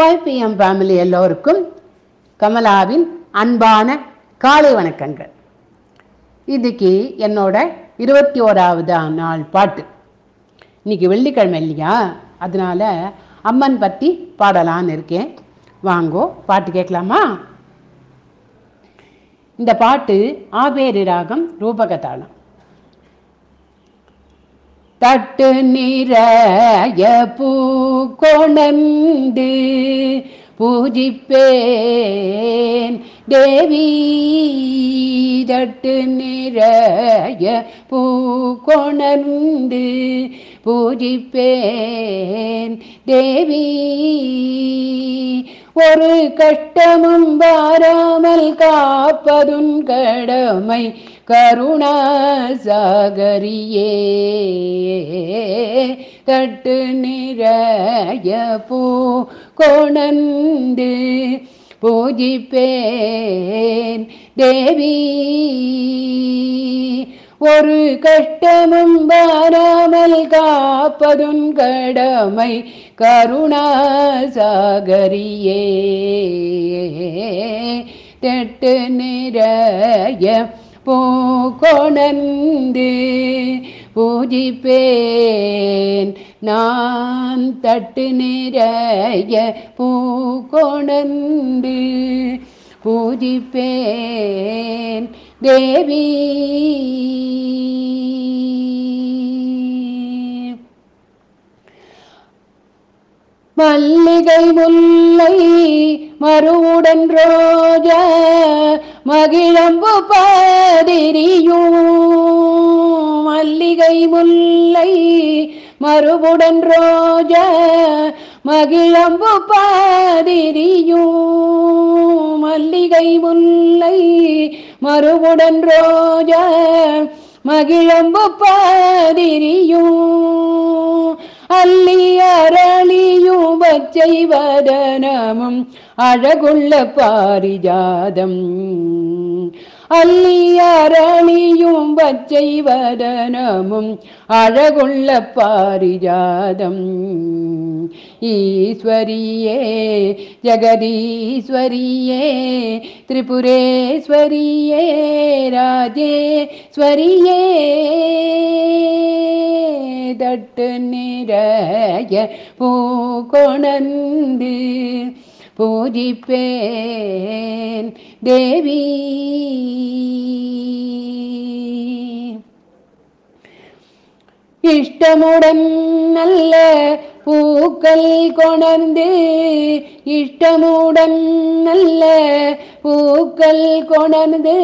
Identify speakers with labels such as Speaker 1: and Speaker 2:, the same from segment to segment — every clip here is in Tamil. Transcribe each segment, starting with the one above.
Speaker 1: ஒய்பிஎம் ஃபேமிலி எல்லோருக்கும் கமலாவின் அன்பான காலை வணக்கங்கள். இதுக்கு என்னோட இருபத்தி ஓராவது நாள் பாட்டு. இன்னைக்கு வெள்ளிக்கிழமை இல்லையா? அதனால் அம்மன் பற்றி பாடலான்னு இருக்கேன். வாங்கோ பாட்டு கேட்கலாமா? இந்த பாட்டு ஆபேரி ராகம் ரூபகதாளம். தட்டு நிறைய பூ கொணந்து பூஜிப்பேன். தேவி தட்டு நிறைய பூ கொணர்ந்து பூஜிப்பேன். தேவி ஒரு கட்டமும் வாராமல் காப்பதுன் கடமை கருணாசாகரியே தட்டு நிறைய பூ கொணந்து பூஜிப்பேன். தேவி ஒரு கஷ்டமும் வாராமல் காப்பதும் கடமை கருணாசாகரியே தெட்டு நிறைய பூக்கொணந்து பூஜிப்பேன். நான் தட்டு நிறைய பூக்கொணந்து பூஜிப்பேன். தேவி மல்லிகை முல்லை மறுவுடன் ரோஜ மகிழம்பு பதிரியும். மல்லிகை முல்லை மறுவுடன் ரோஜ மகிழம்பு பதிரியும். மல்லிகை முல்லை மறுவுடன் ரோஜ மகிழம்பு பதிரியும். അല്ലിയരളിയുപച്ചൈ വരനമും അഴകുള്ള പാരിജാതം. അല്ലിയരളിയും പച്ചൈ വരനമും അഴകുള്ള പാരിജാതം. ഈശ്വരിയേ ജഗദീശ്വരിയേ ത്രിപുരേശ്വരിയേ രാജേശ്വരിയേ. ஜெகதீஸ்வரியே திரிபுரேஸ்வரியே ராஜேஸ்வரியே தட்டு நிறைய பூக்கொணந்து பூஜிப்பேன் தேவி இஷ்டமுடன் நல்ல பூக்கள் கொணர்ந்து இஷ்டமுடன் நல்ல பூக்கள் கொணர்ந்து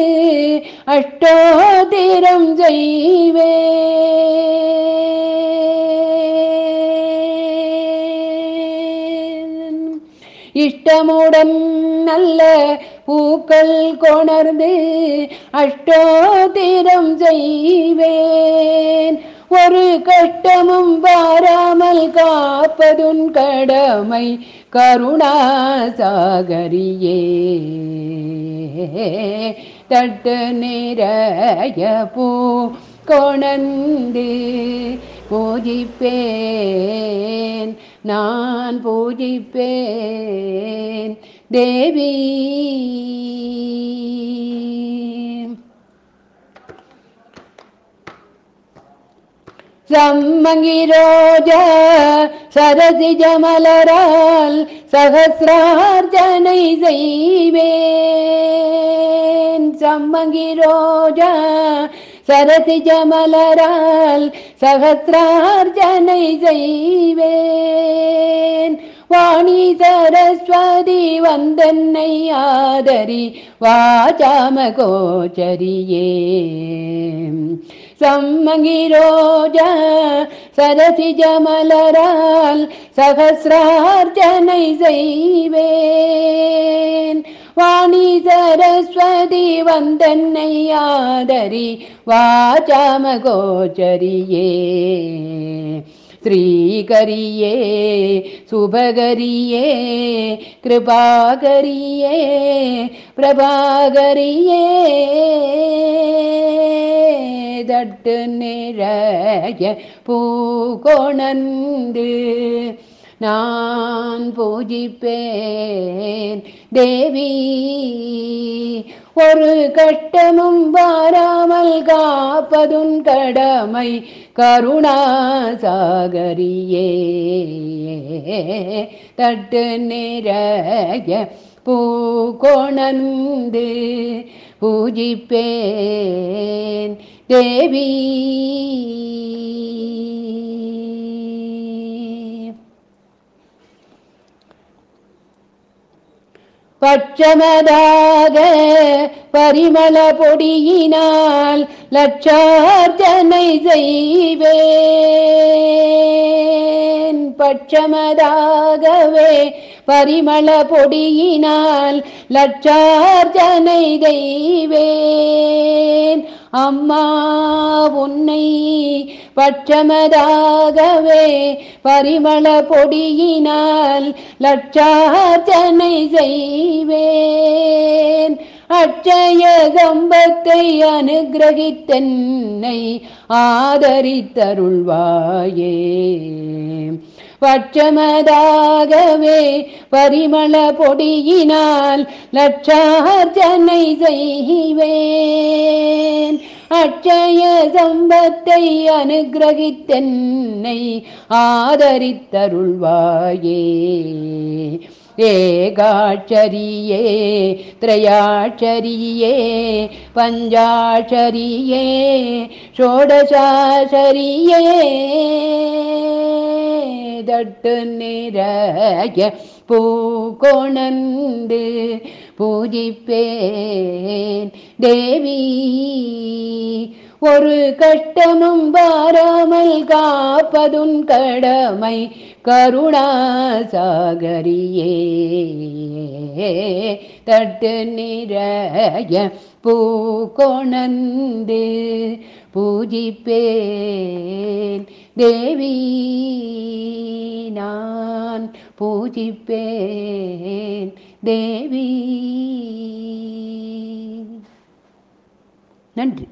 Speaker 1: அட்டோதிரம் செய்வே. இஷ்டமுடன் நல்ல பூக்கள் கொணர்ந்து அஷ்டோதிரம் செய்வேன். ஒரு கட்டமும் வாராமல் காப்பதுன் கடமை கருணா சாகரியே தட்டு நிறைய பூ கொணந்து பூஜிப்பேன் நான் பூஜிப்பேன் தேவி. சம்மங்கிரோஜ சரசிஜ மலரால் சகசிரார்ஜனை செய்வேன். சம்மங்கிரோஜ சரசிஜ மலரால் சகசிரார்ஜனை செய்வேன். வாணி சரஸ்வதி வந்தன்னை ஆதரி வாஜாம கோச்சரியே சம்மங்கிரோஜ சரசிஜ மலரால் சகசிரார்ஜனை செய்வேன். வாணி சரஸ்வதி வந்தன்னை ஆதரி வாஜாம கோச்சரியே ஸ்ரீகரியே சுபகரியே கிருபாகரியே பிரபாகரியே தட்டு நிறைய பூகொணந்து நான் பூஜிப்பேன். தேவி ஒரு கட்டமும் வாராமல் காப்பதுன் கடமை கருணா சாகரியே தட்டு நிறைய பூகொணந்து பூஜிப்பேன். தேவி பட்சமதாக பரிமள பொடியினால் லட்சார்த்தனை செய்வேன். பட்சமதாகவே பரிமள பொடியினால் லட்சார்ஜனை தெய்வேன். அம்மா உன்னை பட்சமதாகவே பரிமள பொடியினால் லட்சார்ஜனை செய்வேன். அட்சய கம்பத்தை அனுகிரகித்தன்னை ஆதரித்தருள்வாயே. பட்சமதாகவே பரிமள பொடியினால் லட்சார்ஜனை செய்வேன் அட்சய சம்பத்தை அனுகிரகித்தென்னை ஆதரித்தருள்வாயே. ஏகாட்சரியே திரையாட்சரியே பஞ்சாட்சரியே ஷோடசாசரியே. தட்டு நிறைய பூகோணந்து பூஜிப்பேன். தேவி ஒரு கட்டமும் வாராமல் காப்பதுன் கடமை கருணாசாகரியே தட்டு நிறைய பூகோணந்து பூஜிப்பேன். தேவி நான் பூஜிப்பேன் தேவி. நன்றி.